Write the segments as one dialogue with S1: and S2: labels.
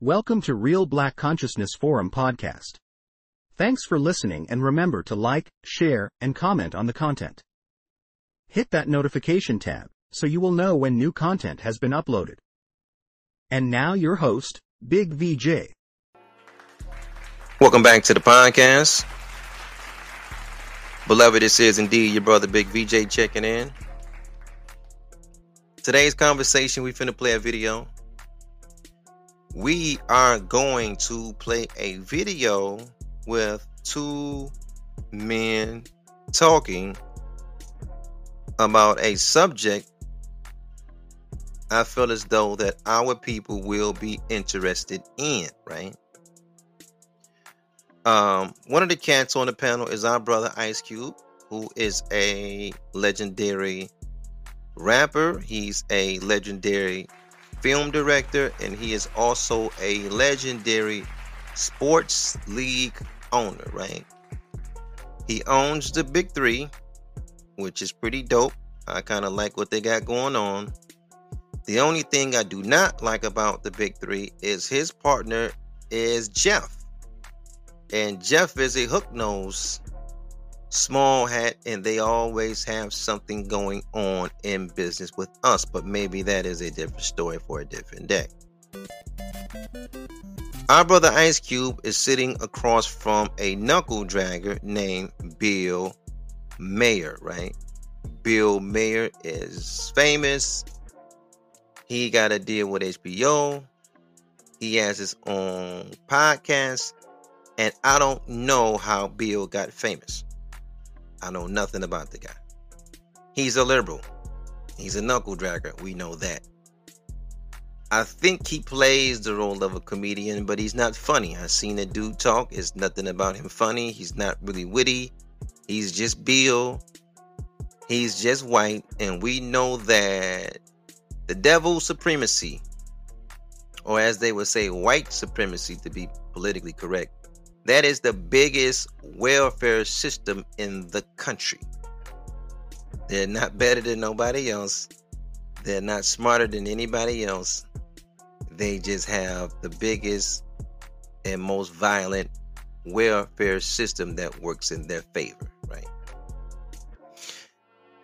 S1: Welcome to Real Black Consciousness Forum podcast. Thanks for listening and remember to like, share, and comment on the content. Hit that notification tab so you will know when new content has been uploaded. And now your host, Big VJ.
S2: Welcome back to the podcast. Beloved, this is indeed your brother Big VJ checking in. Today's conversation, we finna play a video. We are going to play a video with two men talking about a subject I feel as though that our people will be interested in, right? Um, one of the cats on the panel is our brother Ice Cube, who is a legendary rapper. He's a legendary film director, and he is also a legendary sports league owner, right? He owns the Big Three, which is pretty dope. I kind of like what they got going on. The only thing I do not like about the Big Three is his partner is Jeff. And Jeff is a hook nose, small hat, and they always have something going on in business with us. But maybe that is a different story for a different day. Our brother Ice Cube is sitting across from a knuckle dragger named Bill Maher, right? Bill Maher is famous. He got a deal with HBO. He has his own podcast. And I don't know how Bill got famous. I know nothing about the guy. He's a liberal. He's a knuckle dragger. We know that. I think he plays the role of a comedian, but he's not funny. I've seen a dude talk. It's nothing about him funny. He's not really witty. He's just Bill. He's just white. And we know that the devil supremacy, or as they would say, white supremacy to be politically correct, that is the biggest welfare system in the country. They're not better than nobody else. They're not smarter than anybody else. They just have the biggest and most violent welfare system that works in their favor, right?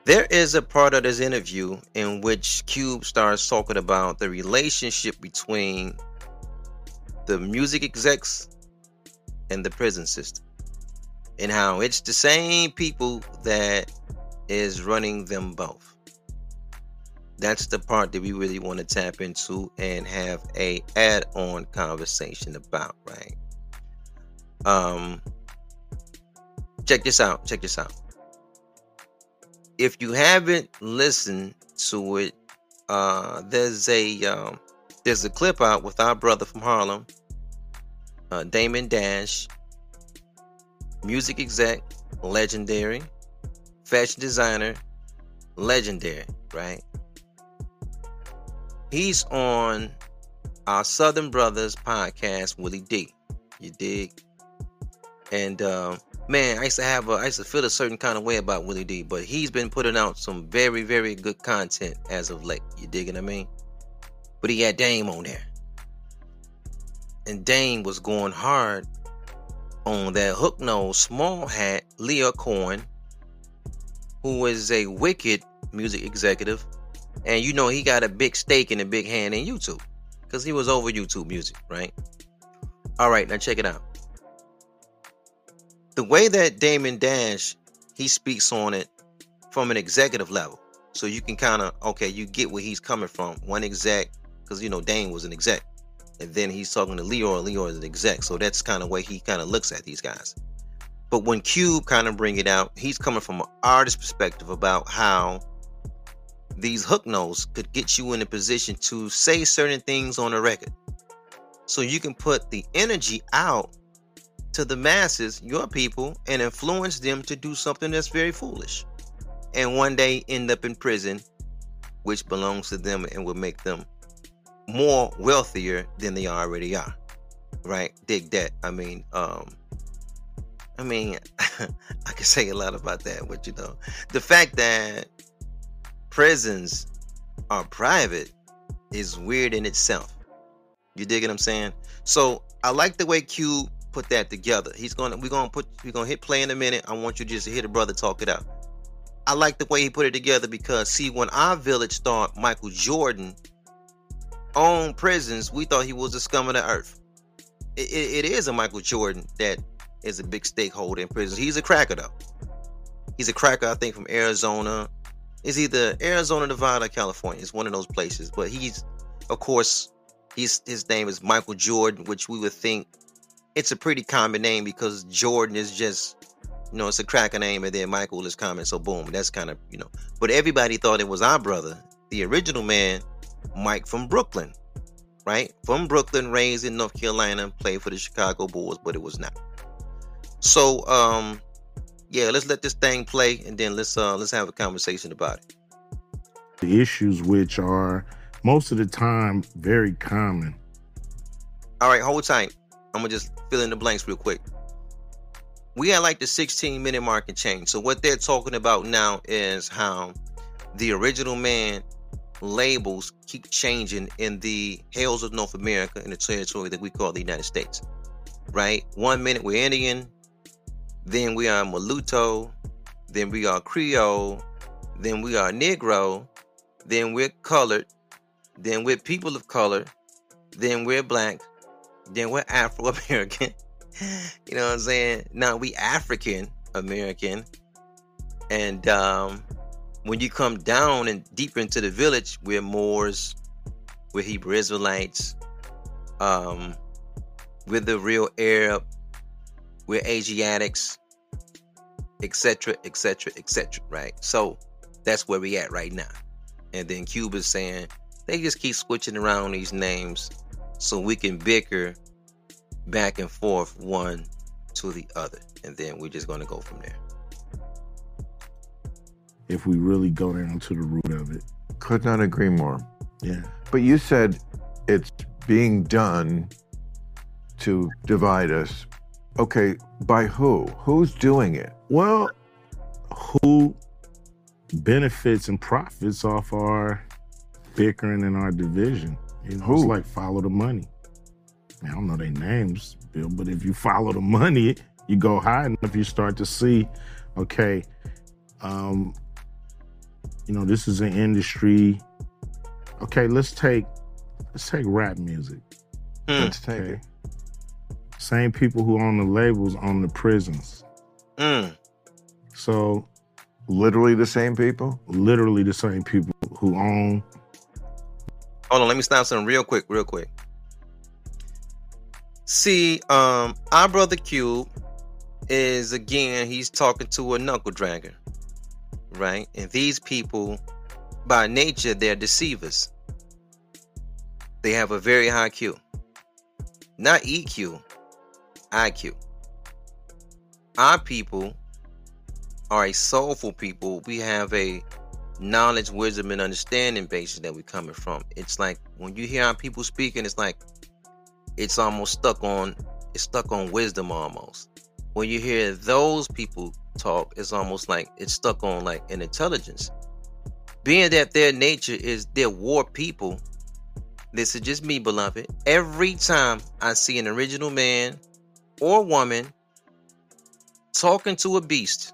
S2: There is a part of this interview in which Cube starts talking about the relationship between the music execs and the prison system. And how it's the same people that is running them both. That's the part that we really want to tap into and have a add-on conversation about right? Um check this out check this out. If you haven't listened to it uh there's a um there's a clip out with our brother from harlem uh, Damon Dash, music exec, legendary, fashion designer, legendary, right? He's on our Southern Brothers podcast, Willie D. You dig? And um, man, I used to have a, I used to feel a certain kind of way about Willie D, but he's been putting out some very, very good content as of late. You digging I mean? But he had Dame on there and Dame was going hard on that hook nose small hat Lyor Cohen, who is a wicked music executive. And you know he got a big stake and a big hand in YouTube. Because he was over YouTube music, right? Alright, now check it out. The way that Damon Dash he speaks on it from an executive level. So you can kind of okay, you get where he's coming from. One exec, because you know Dame was an exec and then he's talking to Lyor, and Lyor is an exec. So that's kind of way he kind of looks at these guys. But when Cube kind of bring it out, he's coming from an artist perspective about how these hook notes could get you in a position to say certain things on a record. So you can put the energy out to the masses, your people, and influence them to do something that's very foolish. And one day end up in prison, which belongs to them and will make them more wealthier than they already are. Right? Dig that. I mean, um, I mean, I can say a lot about that, but you know, the fact that prisons are private is weird in itself. You dig what I'm saying? So I like the way Cube put that together. He's gonna we're gonna put we're gonna hit play in a minute. I want you just to hear the brother talk it out. I like the way he put it together because see when our village star Michael Jordan owned prisons, we thought he was the scum of the earth. It, it, it is a Michael Jordan that is a big stakeholder in prisons. He's a cracker though. He's a cracker, I think, from Arizona. Is either Arizona, Nevada, California. It's one of those places. But he's, of course, he's his name is Michael Jordan, which we would think it's a pretty common name because Jordan is just, you know, it's a cracker name, and then Michael is common. So boom, that's kind of, you know. But everybody thought it was our brother, the original man, Mike from Brooklyn, right? From Brooklyn, raised in North Carolina, played for the Chicago Bulls, but it was not. So, um, yeah, let's let this thing play, and then let's uh let's have a conversation about it.
S3: The issues, which are most of the time very common.
S2: All right, hold tight. I'm gonna just fill in the blanks real quick. We had like the 16 minute mark and change. So what they're talking about now is how the original man labels keep changing in the hills of North America in the territory that we call the United States. Right? One minute we're Indian, then we are Mulatto, then we are Creole, then we are Negro, then we're colored, then we're people of color, then we're black, then we're Afro American. you know what I'm saying? Now we African American. And um, when you come down and deeper into the village, we're Moors, we're Hebrew Israelites, um, we're the real Arab, we're Asiatics, etc., etc., etc. Right? So that's where we at right now. And then Cuba's saying they just keep switching around these names so we can bicker back and forth one to the other. And then we're just gonna go from there.
S3: If we really go down to the root of it.
S4: Could not agree more.
S3: Yeah.
S4: But you said it's being done to divide us. Okay, by who? Who's doing it?
S3: Well, who benefits and profits off our bickering and our division? You know, it's like follow the money. I don't know their names, Bill, but if you follow the money, you go high enough, you start to see, okay, um, you know, this is an industry. Okay, let's take let's take rap music.
S2: Hmm.
S4: Let's take
S3: Okay.
S4: it.
S3: Same people who own the labels own the prisons.
S2: Mm.
S3: So
S4: Literally the same people?
S3: literally the same people who own
S2: Hold on, let me stop something real quick, real quick. See, um, our brother Cube is again, he's talking to a knuckle dragger, right? And these people, by nature, they're deceivers. They have a very high Q, not EQ, IQ. Our people are a soulful people. We have a knowledge, wisdom, and understanding basis that we're coming from. It's like when you hear our people speaking, it's like it's almost stuck on it's stuck on wisdom almost. When you hear those people talk, is almost like it's stuck on like an intelligence. Being that their nature is they're war people, this is just me, beloved. Every time I see an original man or woman talking to a beast,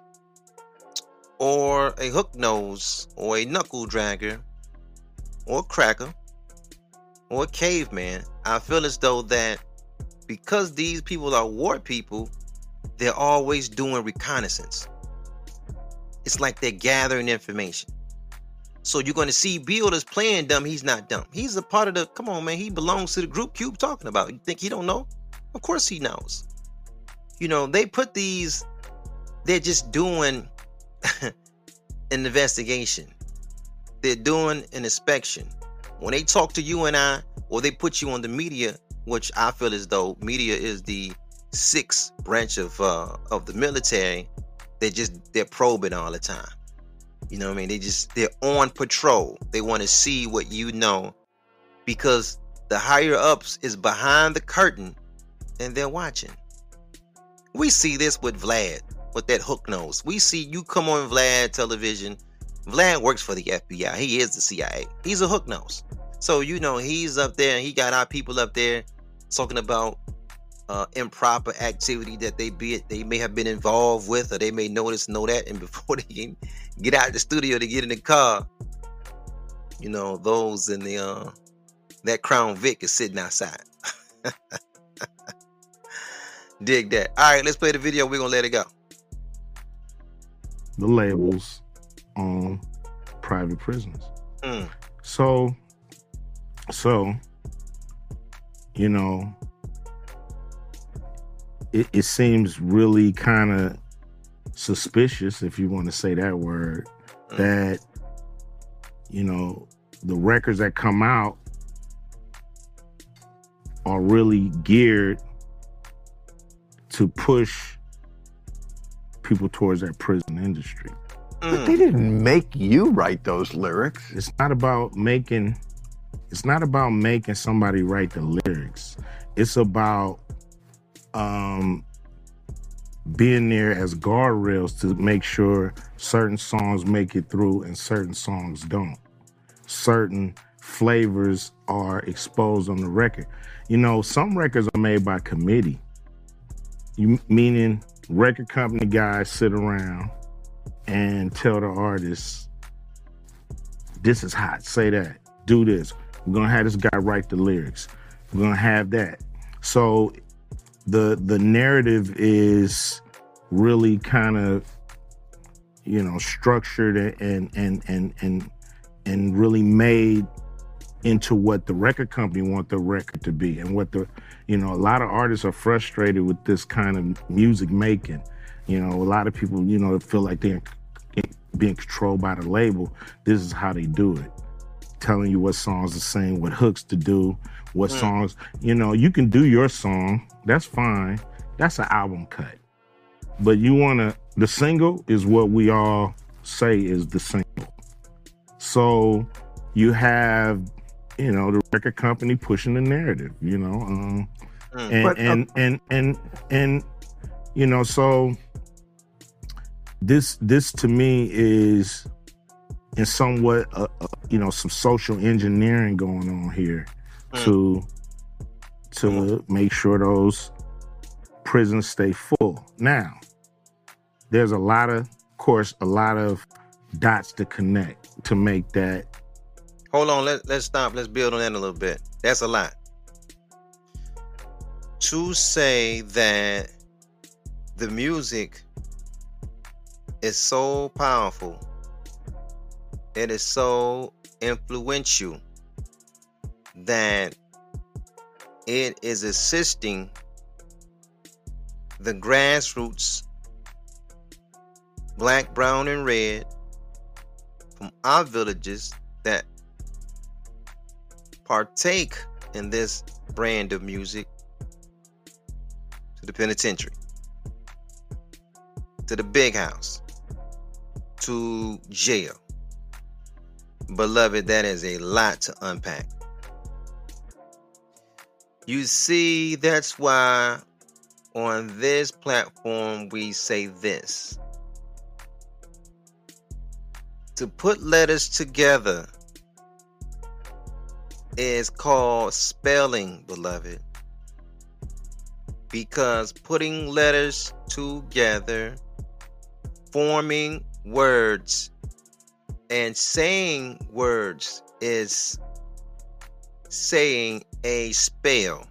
S2: or a hook nose, or a knuckle dragger, or cracker, or caveman, I feel as though that because these people are war people, they're always doing reconnaissance. It's like they're gathering information. So you're going to see Bill is playing dumb. He's not dumb. He's a part of the. Come on, man. He belongs to the group Cube talking about. You think he don't know? Of course he knows. You know they put these. They're just doing an investigation. They're doing an inspection. When they talk to you and I, or they put you on the media, which I feel as though media is the sixth branch of uh, of the military. They just they're probing all the time. You know what I mean? They just they're on patrol. They want to see what you know because the higher ups is behind the curtain and they're watching. We see this with Vlad, with that hook nose. We see you come on Vlad television. Vlad works for the FBI. He is the CIA. He's a hook nose. So you know he's up there and he got our people up there talking about uh, improper activity that they be they may have been involved with or they may notice know that and before they can get out the studio to get in the car you know those in the uh that crown vic is sitting outside dig that all right let's play the video we're gonna let it go
S3: the labels on private prisons.
S2: Mm.
S3: So, so, you know, it, it seems really kind of suspicious, if you want to say that word,
S2: Mm.
S3: that, you know, the records that come out are really geared to push people towards that prison industry.
S4: But
S2: Mm.
S4: they didn't make you write those lyrics.
S3: It's not about making it's not about making somebody write the lyrics. It's about um being there as guardrails to make sure certain songs make it through and certain songs don't. Certain flavors are exposed on the record. You know, some records are made by committee. You meaning record company guys sit around and tell the artists, this is hot, say that, do this. We're gonna have this guy write the lyrics. We're gonna have that. So the the narrative is really kind of you know structured and and and and and really made into what the record company want the record to be and what the you know a lot of artists are frustrated with this kind of music making. You know a lot of people you know feel like they're being controlled by the label. This is how they do it. Telling you what songs to sing what hooks to do what
S2: Mm.
S3: songs you know you can do your song that's fine that's an album cut but you want to the single is what we all say is the single so you have you know the record company pushing the narrative you know um
S2: Mm.
S3: and
S4: But, uh,
S3: and, and and and you know so this this to me is in somewhat uh, uh, you know some social engineering going on here
S2: Mm.
S3: to to make sure those prisons stay full now there's a lot of of course a lot of dots to connect to make that
S2: Hold on, let, let's stop. Let's build on that a little bit. That's a lot. To say that the music is so powerful, it is so influential that it is assisting the grassroots, black, brown, and red from our villages that partake in this brand of music to the penitentiary, to the big house, to jail. Beloved, that is a lot to unpack. You see, that's why on this platform we say this. To put letters together is called spelling, beloved. Because putting letters together, forming words, and saying words is saying a spell.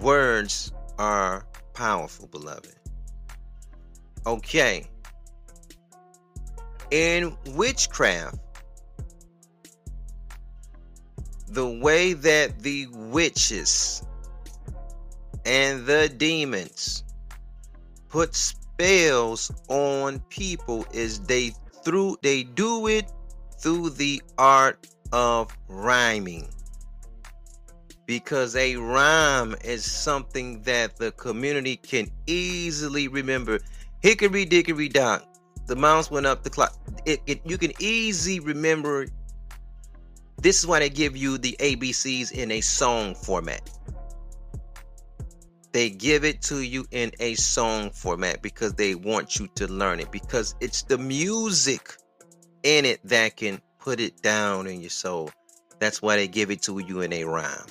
S2: Words are powerful, beloved. Okay. In witchcraft, the way that the witches and the demons put spells on people is they through they do it through the art of rhyming. Because a rhyme is something that the community can easily remember. Hickory dickory dock the mouse went up the clock. It, it you can easily remember. This is why they give you the ABCs in a song format. They give it to you in a song format because they want you to learn it. Because it's the music in it that can put it down in your soul. That's why they give it to you in a rhyme.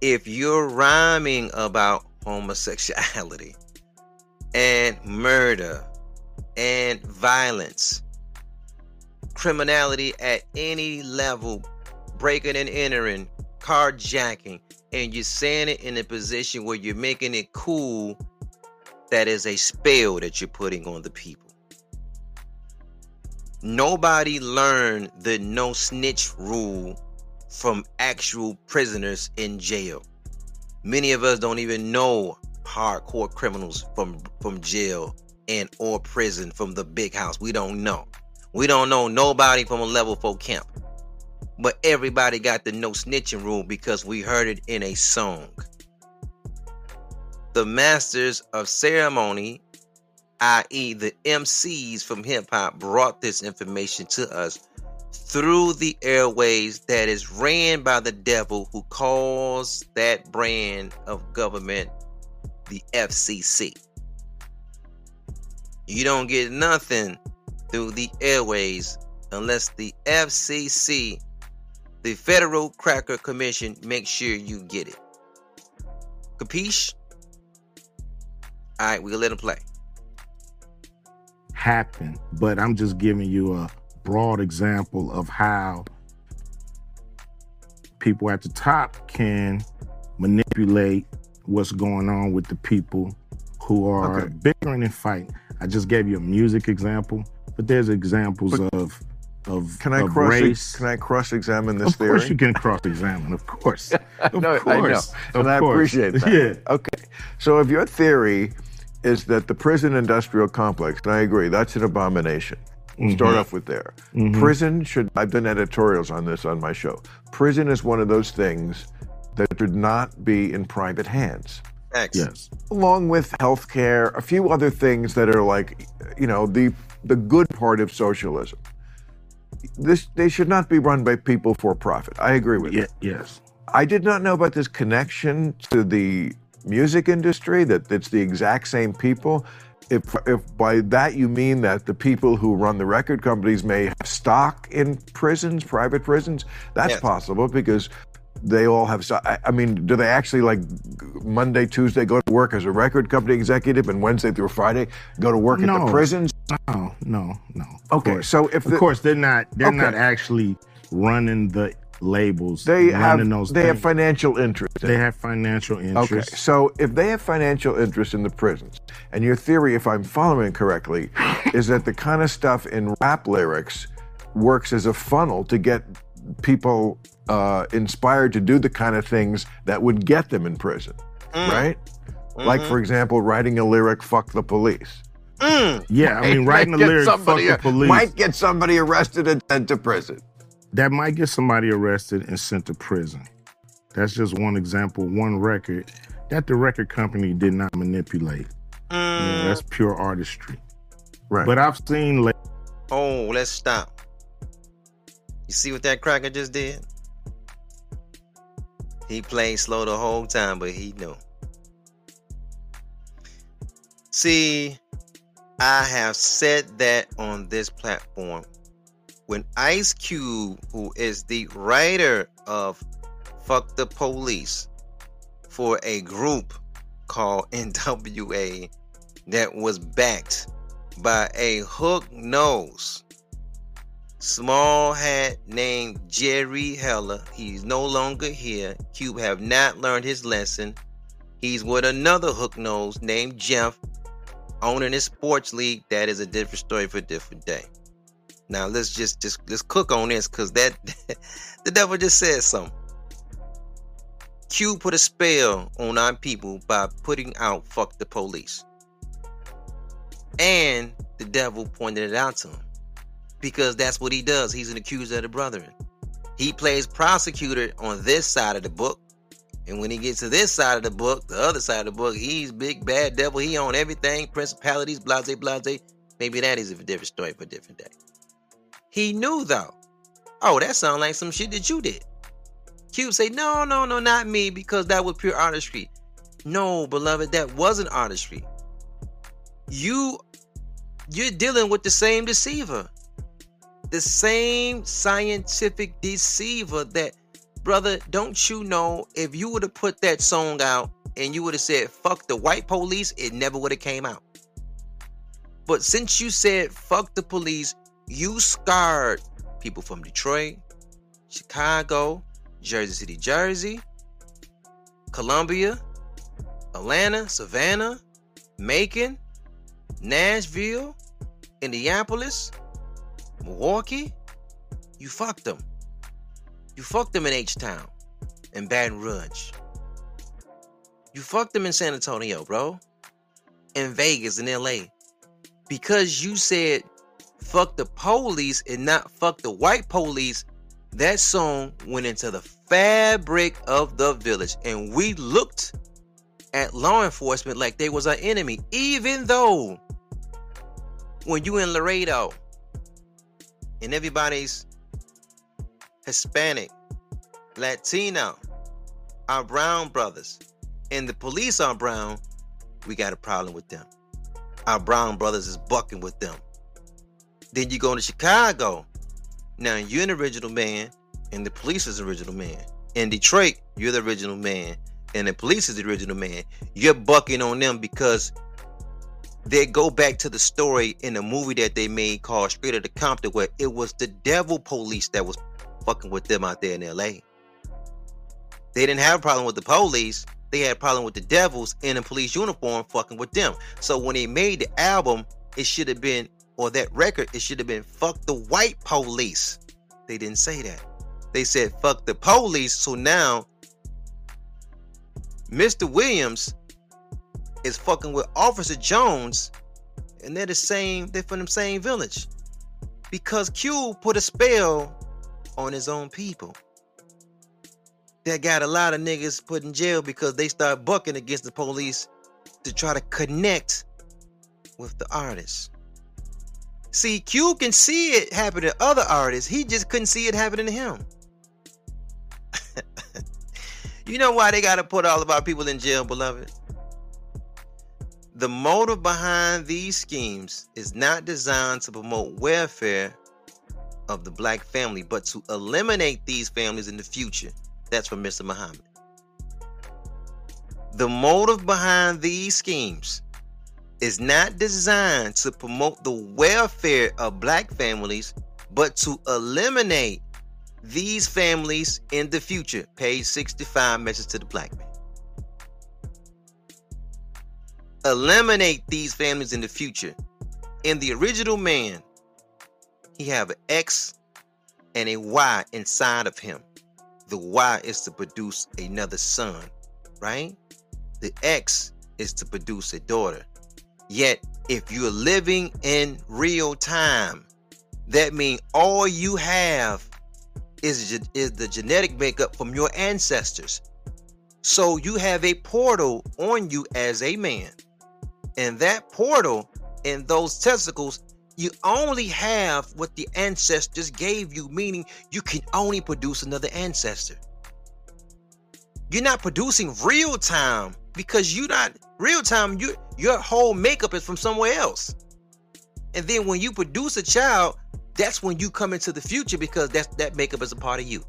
S2: If you're rhyming about homosexuality and murder and violence, criminality at any level, breaking and entering, carjacking, and you're saying it in a position where you're making it cool, that is a spell that you're putting on the people. Nobody learned the no snitch rule from actual prisoners in jail. Many of us don't even know hardcore criminals from from jail and or prison from the big house. We don't know. We don't know nobody from a level 4 camp. But everybody got the no snitching rule because we heard it in a song. The masters of ceremony, i.e., the MCs from hip hop, brought this information to us through the airways that is ran by the devil who calls that brand of government the FCC. You don't get nothing through the airways unless the FCC the Federal Cracker Commission make sure you get it. Capiche? All right, we'll let him play.
S3: Happen, but I'm just giving you a broad example of how people at the top can manipulate what's going on with the people who are
S4: Okay.
S3: bickering and fighting. I just gave you a music example, but there's examples of of,
S4: Can I
S3: of
S4: cross?
S3: race.
S4: Can I cross-examine this theory?
S3: of
S4: theory?
S3: course, you can cross-examine. Of course, of
S4: no,
S3: course,
S4: I know,
S3: of
S4: and I
S3: course.
S4: appreciate that.
S3: Yeah,
S4: Okay. So if your theory is that the prison industrial complex, and I agree, that's an abomination. We'll Start
S3: Mhm.
S4: off with there.
S3: Mhm.
S4: Prison should, I've done editorials on this on my show. Prison is one of those things that should not be in private hands.
S2: Facts.
S3: yes,
S4: Along with healthcare, a few other things that are like, you know, the the good part of socialism. This they should not be run by people for profit. I agree with
S3: yeah,
S4: that.
S3: yes.
S4: I did not know about this connection to the music industry, that it's the exact same people. If, if by that you mean that the people who run the record companies may have stock in prisons, private prisons, that's
S2: Yes.
S4: possible because they all have. I I mean, do they actually like Monday, Tuesday go to work as a record company executive, and Wednesday through Friday go to work at the prisons?
S3: No, no, no.
S4: Okay,
S3: course.
S4: so if
S3: of
S4: the,
S3: course they're not they're
S4: Okay.
S3: not actually running the labels.
S4: they have
S3: running those
S4: they have financial interest. in
S3: they
S4: it.
S3: have financial
S4: interest
S3: Okay,
S4: so if they have financial interest in the prisons, and your theory, if I'm following correctly, is that the kind of stuff in rap lyrics works as a funnel to get people uh, inspired to do the kind of things that would get them in prison,
S2: Mm,
S4: right? Like,
S2: mhm.
S4: for example, writing a lyric, fuck the police.
S2: Mm,
S3: Yeah, I mean writing a lyric fuck the police.
S4: Might get somebody arrested and sent to prison.
S3: That might get somebody arrested and sent to prison. That's just one example, one record that the record company did not manipulate. Yeah,
S2: mm.
S3: that's pure artistry.
S4: Right.
S3: But I've seen la-
S2: Oh, let's stop. You see what that cracker just did? He played slow the whole time, but he knew. See, I have said that on this platform. When Ice Cube, who is the writer of Fuck the Police for a group called NWA that was backed by a hook nose small hat named Jerry Heller. He's no longer here. Cube have not learned his lesson. He's with another hook nose named Jeff, owning a sports league. That is a different story for a different day. Now let's just just let's cook on this because that the devil just said something. Cube put a spell on our people by putting out "fuck the police," and the devil pointed it out to him because that's what he does. He's an accuser of the brethren. He plays prosecutor on this side of the book. And when he gets to this side of the book, the other side of the book, he's big bad devil. He own everything, principalities, blase, blase. Maybe that is a different story for a different day. He knew though. Oh, that sounds like some shit that you did. Cube say, no, no, no, not me, because that was pure artistry. No, beloved, that wasn't artistry. You, you're dealing with the same deceiver. The same scientific deceiver that, brother, don't you know if you would have put that song out and you would have said, fuck the white police, it never would have came out. But since you said, fuck the police, you scarred people from Detroit, Chicago, Jersey City, Jersey, Columbia, Atlanta, Savannah, Macon, Nashville, Indianapolis, Milwaukee. You fucked them. You fucked them in H Town, in Baton Rouge. You fucked them in San Antonio, bro. In Vegas, in LA. Because you said fuck the police and not fuck the white police, that song went into the fabric of the village. And we looked at law enforcement like they was our enemy, even though when you in Laredo and everybody's Hispanic, Latino, our brown brothers, and the police are brown, we got a problem with them. Our brown brothers is bucking with them. Then you go to Chicago. Now you're an original man, and the police is original man. In Detroit, you're the original man, and the police is the original man. You're bucking on them because they go back to the story in the movie that they made called Straight Outta Compton, where it was the devil police that was fucking with them out there in LA. They didn't have a problem with the police. They had a problem with the devils in a police uniform fucking with them. So when they made the album, it should have been or that record, it should have been fuck the white police. They didn't say that. They said fuck the police. So now Mr. Williams is fucking with Officer Jones, and they're the same, they're from the same village. Because Cube put a spell on his own people. That got a lot of niggas put in jail because they start bucking against the police to try to connect with the artists. See, Cube can see it happen to other artists. He just couldn't see it happening to him. you know why they got to put all of our people in jail, beloved? The motive behind these schemes is not designed to promote welfare of the black family, but to eliminate these families in the future. That's from Mr. Muhammad. The motive behind these schemes is not designed to promote the welfare of black families, but to eliminate these families in the future. Page 65, message to the black man. Eliminate these families in the future. In the original man, he have an X and a Y inside of him. The Y is to produce another son, right? The X is to produce a daughter. Yet, if you're living in real time, that means all you have is, is the genetic makeup from your ancestors. So you have a portal on you as a man. And that portal and those testicles, you only have what the ancestors gave you, meaning you can only produce another ancestor. You're not producing real time because you're not real time. You your whole makeup is from somewhere else. And then when you produce a child, that's when you come into the future because that that makeup is a part of you.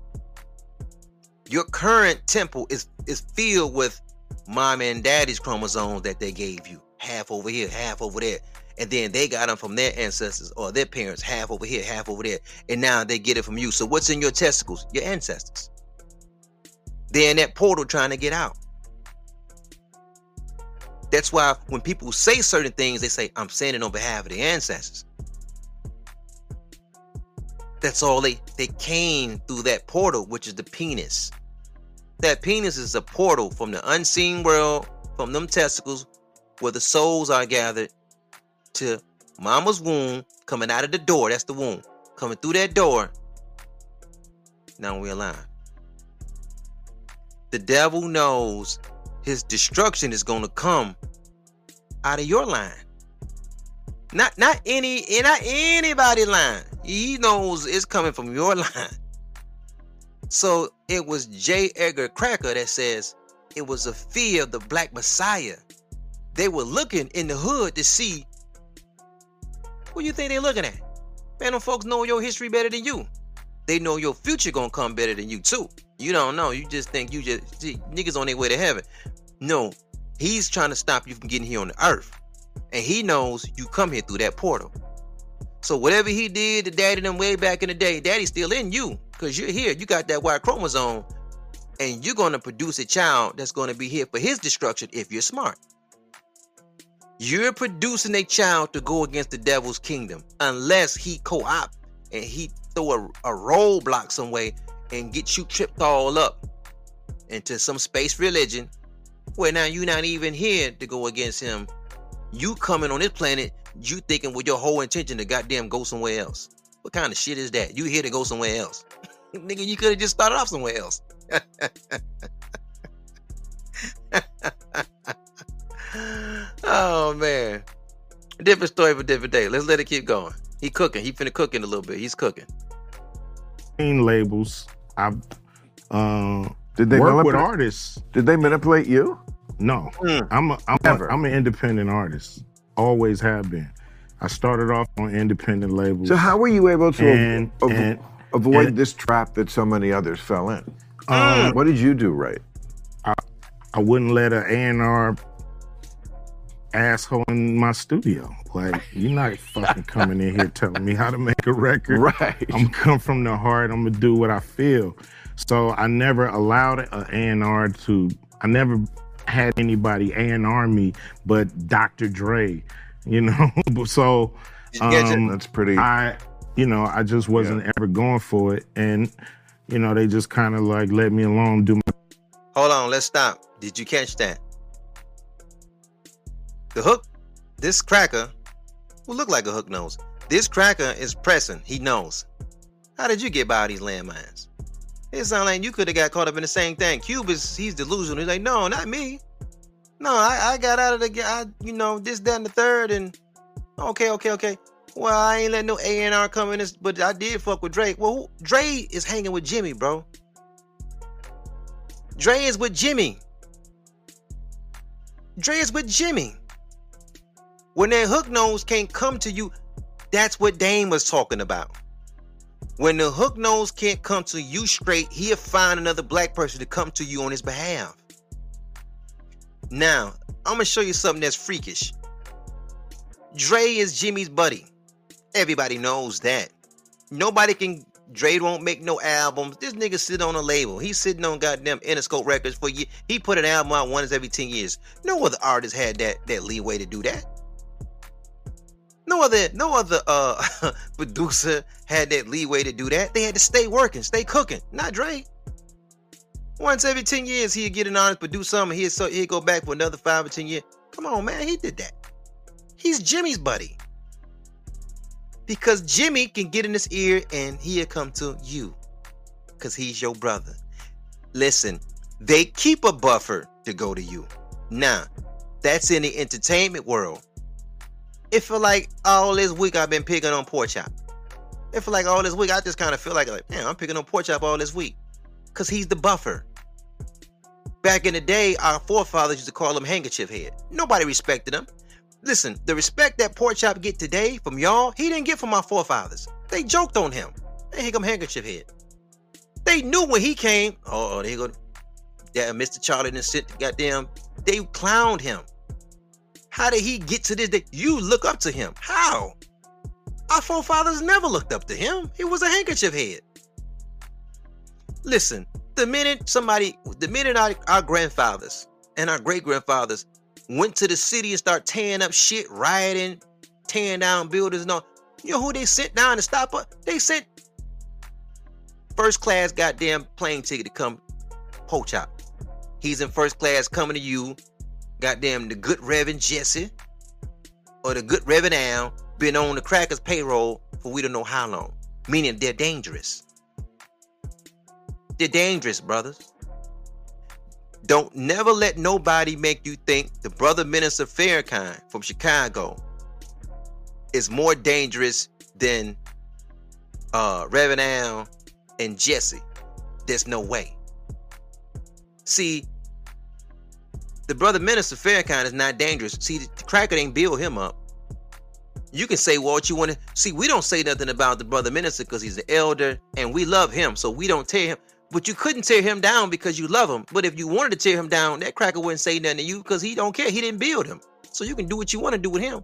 S2: Your current temple is is filled with mom and daddy's chromosomes that they gave you, half over here, half over there. And then they got them from their ancestors or their parents, half over here, half over there. And now they get it from you. So what's in your testicles? Your ancestors. They're in that portal trying to get out. That's why when people say certain things, they say, I'm saying it on behalf of the ancestors. That's all they they came through that portal, which is the penis. That penis is a portal from the unseen world, from them testicles, where the souls are gathered, to mama's womb, coming out of the door. That's the womb. Coming through that door. Now we're alive. The devil knows his destruction is going to come out of your line. Not not any eh, not anybody line. He knows it's coming from your line. So it was J. Edgar Cracker that says it was a fear of the black messiah. They were looking in the hood to see what you think they're looking at. Man, them folks know your history better than you. They know your future gonna come better than you too. You don't know. You just think you just see, niggas on their way to heaven. No, he's trying to stop you from getting here on the earth. And he knows you come here through that portal. So whatever he did to daddy them way back in the day, daddy's still in you. Cause you're here. You got that Y chromosome. And you're gonna produce a child that's gonna be here for his destruction if you're smart. You're producing a child to go against the devil's kingdom unless he co-op and he throw a, a roadblock some way and get you tripped all up into some space religion where now you're not even here to go against him. You coming on this planet, you thinking with your whole intention to goddamn go somewhere else. What kind of shit is that? You here to go somewhere else. Nigga, you could have just started off somewhere else. oh man. Different story for different day. Let's let it keep going. He cooking. He finna cook in a little bit. He's cooking.
S3: labels. I've uh,
S4: Did they
S3: worked with artists.
S4: Did they manipulate you?
S3: No,
S2: Mm.
S3: I'm a, I'm,
S4: Never.
S3: a, I'm an independent artist. Always have been. I started off on independent labels.
S4: So how were you able to
S3: and,
S4: av-
S3: and
S4: avoid
S3: and-
S4: this trap that so many others fell in?
S3: um,
S4: What did you do right?
S3: I wouldn't let an A&R asshole in my studio. Like, you're not fucking coming in here telling me how to make a record.
S4: Right.
S3: I'm come from the heart. I'm gonna do what I feel. So I never allowed an A&R to. I never had anybody A&R me, but Dr. Dre. You know. so
S2: Did you catch it?
S3: um,
S4: That's pretty.
S3: I, you know, I just wasn't ever going for it, and you know, they just kind of like let me alone do my
S2: Hold on, let's stop. Did you catch that? The hook, this cracker, will look like a hook nose. This cracker is pressing. He knows. How did you get by these landmines? It sounds like you could have got caught up in the same thing. Cube is he's delusional. He's like, no, not me. No, I, I got out of the, I, you know, this, that, and the third, and okay, okay, okay. Well, I ain't let no A and R come in, this, but I did fuck with Dre. Well, Dre is hanging with Jimmy, bro. Dre is with Jimmy. Dre is with Jimmy. When that hook nose can't come to you, that's what Dame was talking about. When the hook nose can't come to you straight, he'll find another black person to come to you on his behalf. Now, I'm gonna show you something that's freakish. Dre is Jimmy's buddy. Everybody knows that. Nobody can. Dre won't make no albums. This nigga sit on a label. He's sitting on goddamn Interscope Records for years. He put an album out once every 10 years. No other artist had that that leeway to do that. No other no other uh producer had that leeway to do that. They had to stay working, stay cooking. Not Dre. Once every 10 years he'd get an artist, produce something, he'd so he'd go back for another five or 10 years. Come on, man, he did that. He's Jimmy's buddy. Because Jimmy can get in his ear and he'll come to you. Because he's your brother. Listen, they keep a buffer to go to you. Now, that's in the entertainment world. It feel like all this week I've been picking on Pork Chop. It feel like all this week I just kind of feel like, like, man, I'm picking on Pork Chop all this week. Because he's the buffer. Back in the day, our forefathers used to call him handkerchief head. Nobody respected him. Listen, the respect that Pork Chop get today from y'all, he didn't get from our forefathers. They joked on him. Hey, here come handkerchief head. They knew when he came. Oh, there you go. Yeah, Mr. Charlie and sit goddamn. They clowned him. How did he get to this day? You look up to him. How? Our forefathers never looked up to him. He was a handkerchief head. Listen, the minute somebody, the minute our, our grandfathers and our great grandfathers went to the city and start tearing up shit, rioting, tearing down buildings and all, you know who they sent down to stop us? They sent first class goddamn plane ticket to come Pork Chop. He's in first class coming to you, goddamn the good Reverend Jesse or the good Reverend Al been on the crackers payroll for we don't know how long. Meaning they're dangerous. They're dangerous, brothers. Don't never let nobody make you think the brother minister Farrakhan from Chicago is more dangerous than uh Reverend Al and Jesse. There's no way. See, the brother minister Farrakhan is not dangerous. See, the cracker ain't build him up. You can say what you want to. See, we don't say nothing about the brother minister because he's an elder and we love him, so we don't tear him. But you couldn't tear him down because you love him. But if you wanted to tear him down, that cracker wouldn't say nothing to you because he don't care. He didn't build him. So you can do what you want to do with him.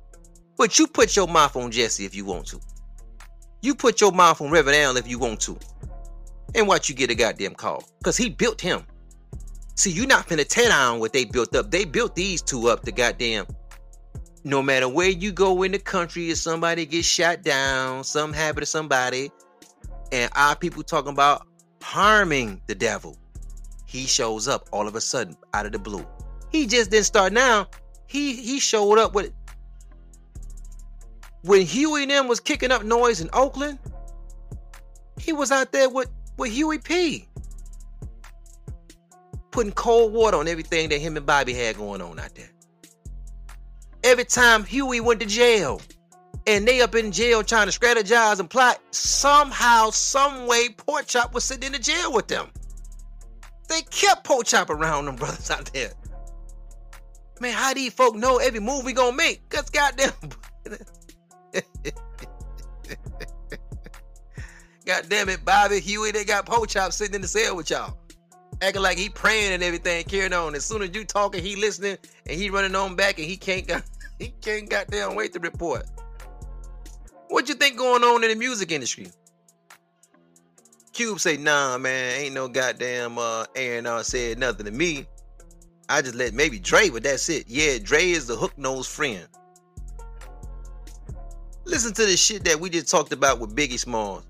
S2: But you put your mouth on Jesse if you want to. You put your mouth on Reverend Allen if you want to. And watch you get a goddamn call. Because he built him. See, you're not finna tear down what they built up. They built these two up to goddamn. No matter where you go in the country, if somebody gets shot down, some habit of somebody, and our people talking about harming the devil, he shows up all of a sudden out of the blue. He just didn't start now. He he showed up with when Huey and them was kicking up noise in Oakland, he was out there with, with Huey P. Putting cold water on everything that him and Bobby had going on out there. Every time Huey went to jail and they up in jail trying to strategize and plot, somehow, some way, Pork Chop was sitting in the jail with them. They kept Pork Chop around them brothers out there. Man, how these folk know every move we gonna make? Cause goddamn God damn it, Bobby Huey, they got Po Chop sitting in the cell with y'all. Acting like he praying and everything, carrying on. As soon as you talking, he listening and he running on back and he can't got he can't goddamn wait to report. What you think going on in the music industry? Cube say, nah, man, ain't no goddamn uh A&R said nothing to me. I just let maybe Dre, but that's it. Yeah, Dre is the hook nose friend. Listen to the shit that we just talked about with Biggie Smalls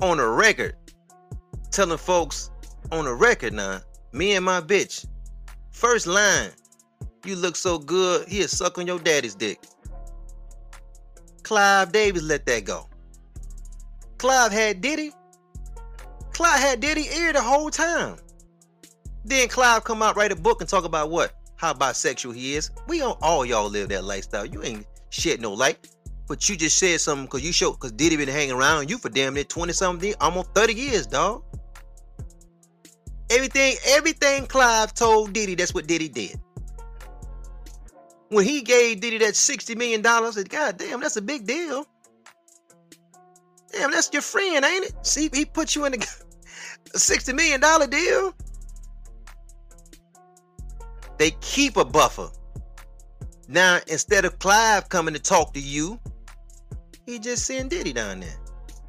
S2: on a record. Telling folks on a record now, me and my bitch. First line, you look so good, he'll suck on your daddy's dick. Clive Davis let that go. Clive had Diddy. Clive had Diddy ear the whole time. Then Clive come out, write a book, and talk about what? How bisexual he is. We don't all y'all live that lifestyle. You ain't shed no light. But you just said something because you showed because Diddy been hanging around you for damn near 20 something, almost 30 years, dog. Everything, everything Clive told Diddy, that's what Diddy did. When he gave Diddy that $60 million, I said, God damn, that's a big deal. Damn, that's your friend, ain't it? See, he put you in a $60 million deal. They keep a buffer. Now, instead of Clive coming to talk to you, he just send Diddy down there.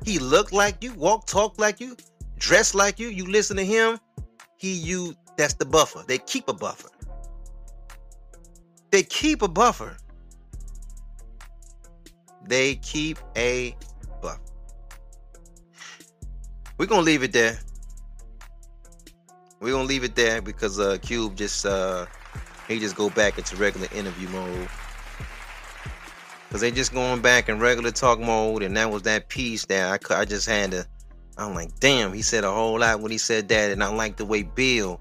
S2: He look like you, walk, talk like you, dress like you. You listen to him. He you. That's the buffer. They keep a buffer. They keep a buffer. They keep a buffer. We're gonna leave it there. We're gonna leave it there because uh Cube just uh he just go back into regular interview mode. Cause they just going back in regular talk mode, and that was that piece that I, I just had to. I'm like, damn, he said a whole lot when he said that, and I like the way Bill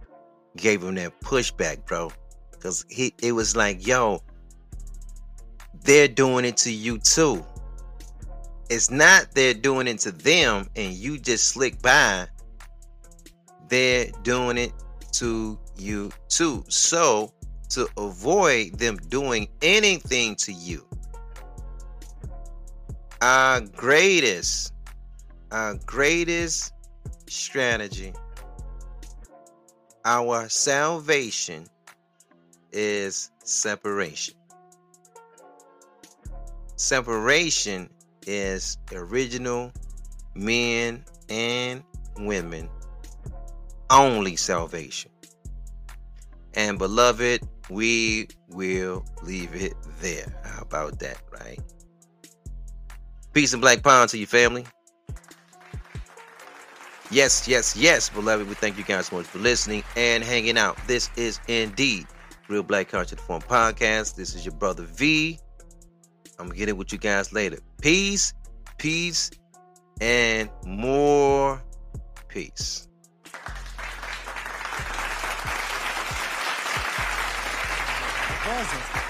S2: gave him that pushback, bro. Cause he, it was like, yo, they're doing it to you too. It's not they're doing it to them, and you just slick by. They're doing it to you too. So to avoid them doing anything to you our greatest, our greatest strategy, our salvation is separation. Separation is original men and women only salvation. And beloved, we will leave it there. How about that, right? Peace and black pound to your family. Yes, yes, yes, beloved. We thank you guys so much for listening and hanging out. This is indeed Real Black Culture Forum Podcast. This is your brother V. I'm gonna get it with you guys later. Peace, peace, and more peace.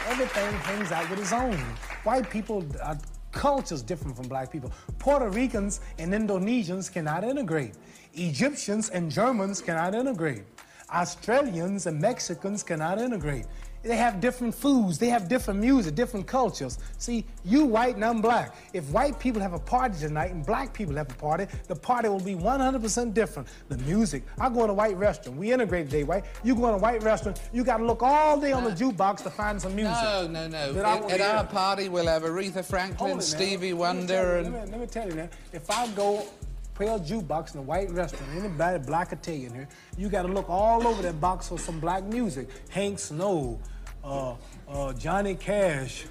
S5: Everything hangs out with his own. White people are cultures different from black people. Puerto Ricans and Indonesians cannot integrate. Egyptians and Germans cannot integrate. Australians and Mexicans cannot integrate. They have different foods, they have different music, different cultures. See, you white and I'm black. If white people have a party tonight and black people have a party, the party will be 100% different. The music, I go in a white restaurant, we integrate today, right? You go in a white restaurant, you gotta look all day on the jukebox to find some music.
S6: No, no, no. At, at our party, we'll have Aretha Franklin,
S5: now.
S6: Stevie
S5: Let
S6: Wonder, and
S5: let me, let me tell you now. If I go play a jukebox in a white restaurant, anybody black Italian here, you got to look all over that box for some black music. Hank Snow, uh, uh, Johnny Cash,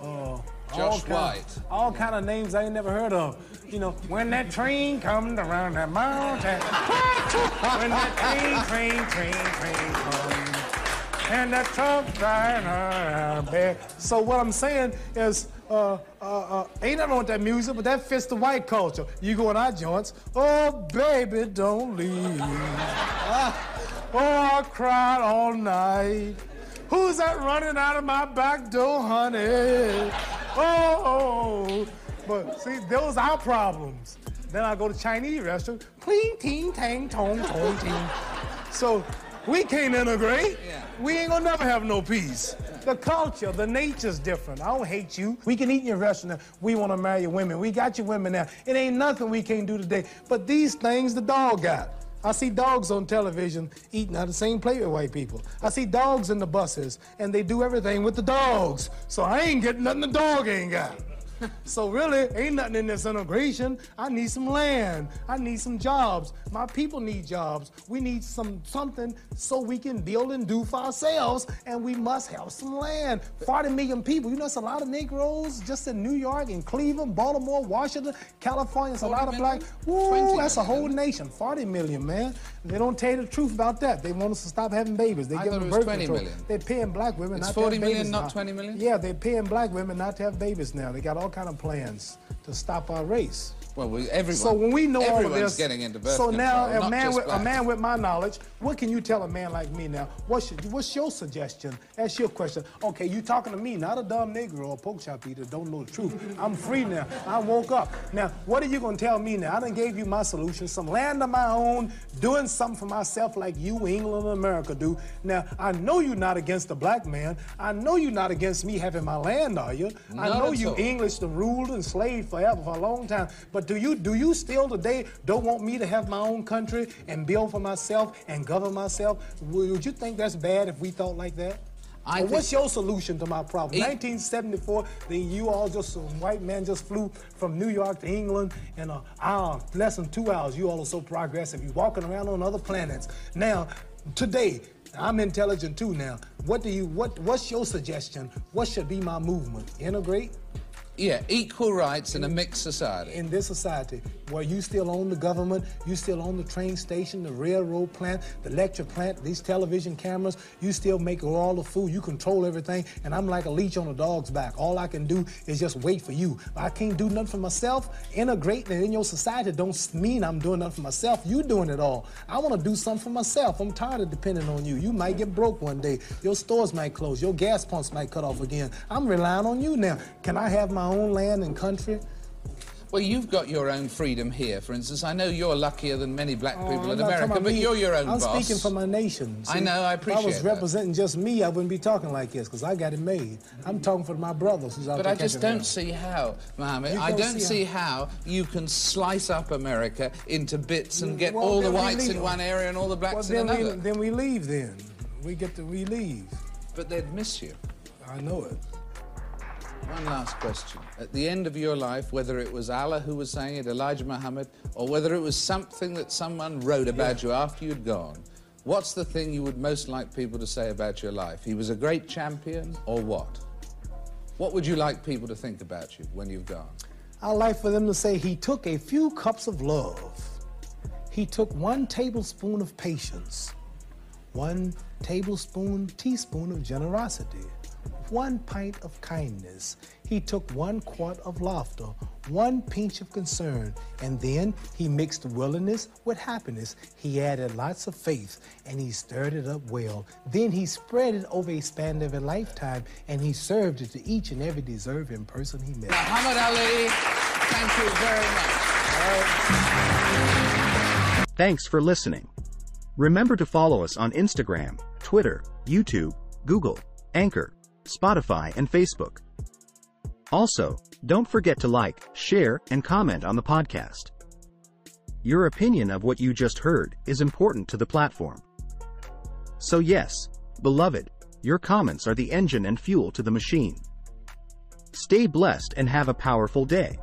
S5: uh, all
S6: Josh
S5: kind, all kind of names I ain't never heard of. You know, when that train comes around that mountain, when that train, train, train, train comes and that truck driving around there. So what I'm saying is, uh, uh, uh, ain't nothing wrong with that music, but that fits the white culture. You go in our joints, oh baby, don't leave. Oh, I cried all night. Who's that running out of my back door, honey? Oh, oh, but see, those are our problems. Then I go to Chinese restaurant, clean, ting, tang, tong, tong, ting. So we can't integrate.
S6: Yeah.
S5: We ain't gonna never have no peace. The culture, the nature's different. I don't hate you. We can eat in your restaurant. We want to marry your women. We got your women now. It ain't nothing we can't do today. But these things the dog got. I see dogs on television eating out of the same plate with white people. I see dogs in the buses, and they do everything with the dogs. So I ain't getting nothing the dog ain't got. So really, ain't nothing in this integration. I need some land. I need some jobs. My people need jobs. We need some something so we can build and do for ourselves, and we must have some land. 40 million people. You know, it's a lot of Negroes just in New York, in Cleveland, Baltimore, Washington, California. It's a lot of black.
S6: million?
S5: Woo,
S6: 20
S5: that's a whole nation. 40 million, man. They don't tell you the truth about that. They want us to stop having babies. They
S6: I
S5: give them birth
S6: 20
S5: control.
S6: million.
S5: They're paying black women
S6: It's
S5: not
S6: 40
S5: to have
S6: million,
S5: babies
S6: not
S5: now.
S6: 20 million?
S5: Yeah, they're paying black women not to have babies now. They got all kind of plans to stop our race.
S6: Well, we, everyone.
S5: So when we know all of this,
S6: getting into birth
S5: so now
S6: control,
S5: a man with a man with my knowledge, what can you tell a man like me now? What's your, what's your suggestion? That's your question. Okay, you talking to me, not a dumb nigger or a pork chop eater. Don't know the truth. I'm free now. I woke up. Now, what are you gonna tell me now? I done gave you my solution. Some land of my own, doing something for myself like you, England, and America do. Now, I know you're not against the black man. I know you're not against me having my land, are you? I know you
S6: all.
S5: English the ruled and slaved forever for a long time. But do you do you still today don't want me to have my own country and build for myself and govern myself? Would you think that's bad if we thought like that?
S6: I
S5: Or what's your solution to my problem?
S6: E-
S5: 1974, then you all just some white man just flew from New York to England in a hour, less than two hours. You all are so progressive. You walking around on other planets. Now, today, I'm intelligent too now. What do you what what's your suggestion? What should be my movement? Integrate?
S6: Yeah, equal rights in a mixed society.
S5: in this society where you still own the government, you still own the train station, the railroad plant, the lecture plant, these television cameras, you still make all the food, you control everything, and I'm like a leech on a dog's back. All I can do is just wait for you. I can't do nothing for myself. Integrating in your society don't mean I'm doing nothing for myself. You doing it all. I want to do something for myself. I'm tired of depending on you. You might get broke one day. Your stores might close. Your gas pumps might cut off again. I'm relying on you now. Can I have my own land and country?
S6: Well, you've got your own freedom here. For instance, I know you're luckier than many black
S5: Oh,
S6: people
S5: I'm
S6: in America, but
S5: me.
S6: you're your own boss.
S5: I'm speaking for my nation.
S6: I know, I
S5: If I
S6: appreciate
S5: was
S6: that.
S5: representing just me, I wouldn't be talking like this because I got it made. I'm talking for my brothers who's out
S6: But I just don't see how, Mohammed. I
S5: don't see
S6: see how you can slice up America into bits and get
S5: Well,
S6: all the whites in one area and all the
S5: Well,
S6: blacks in
S5: then we,
S6: another.
S5: then we leave then. We get to, we leave.
S6: But they'd miss you.
S5: I know it.
S6: One last question. At the end of your life, whether it was Allah who was saying it, Elijah Muhammad, or whether it was something that someone wrote about you after you'd gone, what's the thing you would most like people to say about your life? He was a great champion, or what? What would you like people to think about you when you've gone?
S5: I'd like for them to say he took a few cups of love. He took one tablespoon of patience, one tablespoon, teaspoon of generosity, one pint of kindness. He took one quart of laughter, one pinch of concern, and then he mixed willingness with happiness. He added lots of faith and he stirred it up well. Then he spread it over a span of a lifetime and he served it to each and every deserving person he met.
S6: Muhammad Ali, thank you very much.
S1: Thanks for listening. Remember to follow us on Instagram, Twitter, YouTube, Google, Anchor, Spotify, and Facebook. Also, don't forget to like, share, and comment on the podcast. Your opinion of what you just heard is important to the platform. So yes, beloved, your comments are the engine and fuel to the machine. Stay blessed and have a powerful day.